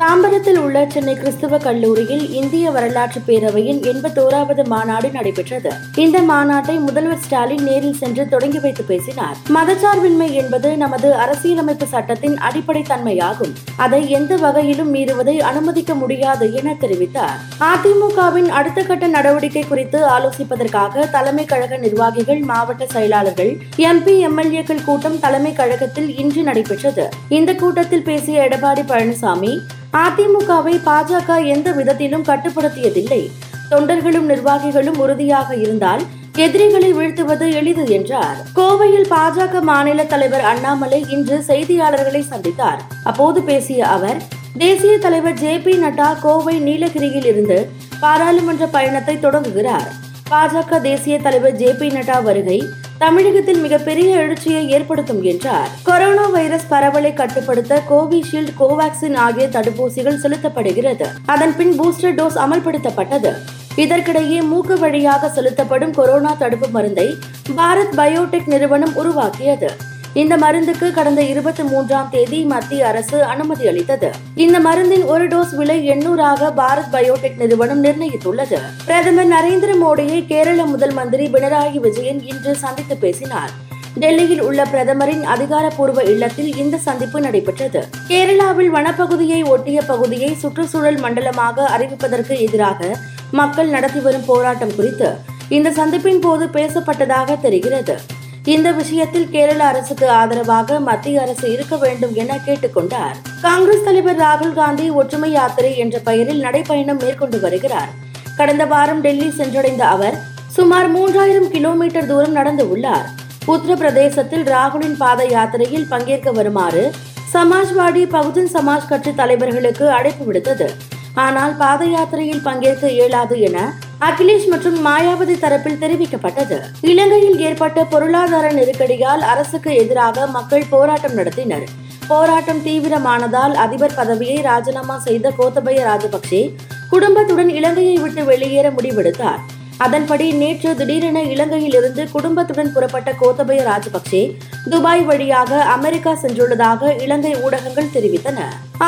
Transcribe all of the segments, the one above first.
தாம்பரத்தில் உள்ள சென்னை கிறிஸ்துவ கல்லூரியில் இந்திய வரலாற்று பேரவையின் எண்பத்தோராவது மாநாடு நடைபெற்றது. இந்த மாநாட்டை முதல்வர் ஸ்டாலின் நேரில் சென்று தொடங்கி வைத்து பேசினார். மதச்சார்பின்மை என்பது நமது அரசியலமைப்பு சட்டத்தின் அடிப்படை தன்மையாகும். அதை எந்த வகையிலும் மீறுவதை அனுமதிக்க முடியாது என தெரிவித்தார். அதிமுகவின் அடுத்த கட்ட நடவடிக்கை குறித்து ஆலோசிப்பதற்காக தலைமை கழக நிர்வாகிகள் மாவட்ட செயலாளர்கள் எம்பி எம்எல்ஏக்கள் கூட்டம் தலைமை கழகத்தில் இன்று நடைபெற்றது. இந்த கூட்டத்தில் பேசிய எடப்பாடி பழனிசாமி அதிமுகவை பாஜக எந்த விதத்திலும் கட்டுப்படுத்தியதில்லை. தொண்டர்களும் நிர்வாகிகளும் உறுதியாக இருந்தால் எதிரிகளை வீழ்த்துவது எளிது என்றார். கோவையில் பாஜக மாநில தலைவர் அண்ணாமலை இன்று செய்தியாளர்களை சந்தித்தார். அப்போது பேசிய அவர் தேசிய தலைவர் ஜே பி நட்டா கோவை நீலகிரியில் இருந்து பாராளுமன்ற பயணத்தை தொடங்குகிறார். பாஜக தேசிய தலைவர் ஜே பி நட்டா வருகை தமிழகத்தில் மிகப்பெரிய எழுச்சியை ஏற்படுத்தும் என்றார். கொரோனா வைரஸ் பரவலை கட்டுப்படுத்த கோவிஷீல்டு கோவாக்சின் ஆகிய தடுப்பூசிகள் செலுத்தப்படுகிறது. அதன் பின் பூஸ்டர் டோஸ் அமல்படுத்தப்பட்டது. இதற்கிடையே மூக்கு வழியாக செலுத்தப்படும் கொரோனா தடுப்பு மருந்தை பாரத் பயோடெக் நிறுவனம் உருவாக்கியது. இந்த மருந்துக்கு கடந்த இருபத்தி மூன்றாம் தேதி மத்திய அரசு அனுமதி அளித்தது. இந்த மருந்தின் ஒரு டோஸ் விலை எண்ணூறாக பாரத் பயோடெக் நிறுவனம் நிர்ணயித்துள்ளது. பிரதமர் நரேந்திர மோடியை கேரள முதல் மந்திரி பினராயி விஜயன் இன்று சந்தித்து பேசினார். டெல்லியில் உள்ள பிரதமரின் அதிகாரப்பூர்வ இல்லத்தில் இந்த சந்திப்பு நடைபெற்றது. கேரளாவில் வனப்பகுதியை ஒட்டிய பகுதியை சுற்றுச்சூழல் மண்டலமாக அறிவிப்பதற்கு எதிராக மக்கள் நடத்தி வரும் போராட்டம் குறித்து இந்த சந்திப்பின் போது பேசப்பட்டதாக தெரிகிறது. இந்த விஷயத்தில் கேரள அரசுக்கு ஆதரவாக மத்திய அரசு இருக்க வேண்டும் என கேட்டுக்கொண்டார். காங்கிரஸ் தலைவர் ராகுல் காந்தி ஒற்றுமை யாத்திரை என்ற பெயரில் நடைபயணம் மேற்கொண்டு வருகிறார். கடந்த வாரம் டெல்லி சென்றடைந்த அவர் சுமார் மூன்றாயிரம் கிலோமீட்டர் தூரம் நடந்து உள்ளார். உத்தரப்பிரதேசத்தில் ராகுலின் பாத யாத்திரையில் பங்கேற்க வருமாறு சமாஜ்வாடி பகுஜன் சமாஜ் கட்சி தலைவர்களுக்கு அழைப்பு விடுத்தது. ஆனால் பாத யாத்திரையில் பங்கேற்க இயலாது என அகிலேஷ் மற்றும் மாயாவதி தரப்பில் தெரிவிக்கப்பட்டது. இலங்கையில் ஏற்பட்ட பொருளாதார நெருக்கடியால் அரசுக்கு எதிராக மக்கள் போராட்டம் நடத்தினர். போராட்டம் தீவிரமானதால் அதிபர் பதவியை ராஜினாமா செய்த கோத்தபய ராஜபக்சே குடும்பத்துடன் இலங்கையை விட்டு வெளியேற முடிவெடுத்தார். அதன்படி நேற்று திடீரென இலங்கையில் இருந்து குடும்பத்துடன் புறப்பட்ட கோத்தபய ராஜபக்சே துபாய் வழியாக அமெரிக்கா சென்றுள்ளதாக இலங்கை ஊடகங்கள் தெரிவித்தன.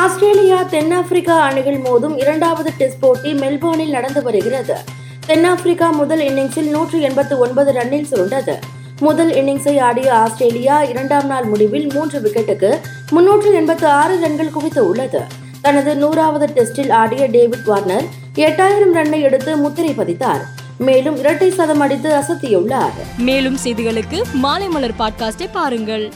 ஆஸ்திரேலியா தென்னாப்பிரிக்கா அணிகள் மோதும் இரண்டாவது டெஸ்ட் போட்டி மெல்போர்னில் நடந்து வருகிறது. தென்னாப்பிரிக்கா முதல் இன்னிங்ஸில் நூற்று எண்பத்து ஒன்பது ரன்னில் சுருண்டது. முதல் இன்னிங்ஸை ஆடிய ஆஸ்திரேலியா இரண்டாம் நாள் முடிவில் மூன்று விக்கெட்டுக்கு முன்னூற்று எண்பத்து ஆறு ரன்கள் குவித்து உள்ளது. தனது நூறாவது டெஸ்டில் ஆடிய டேவிட் வார்னர் எட்டாயிரம் ரன்னை எடுத்து முத்திரை பதித்தார். மேலும் இரட்டை சதம் அடித்து அசத்தியுள்ளார். மேலும் செய்திகளுக்கு மாலை மலர் பாட்காஸ்டை பாருங்கள்.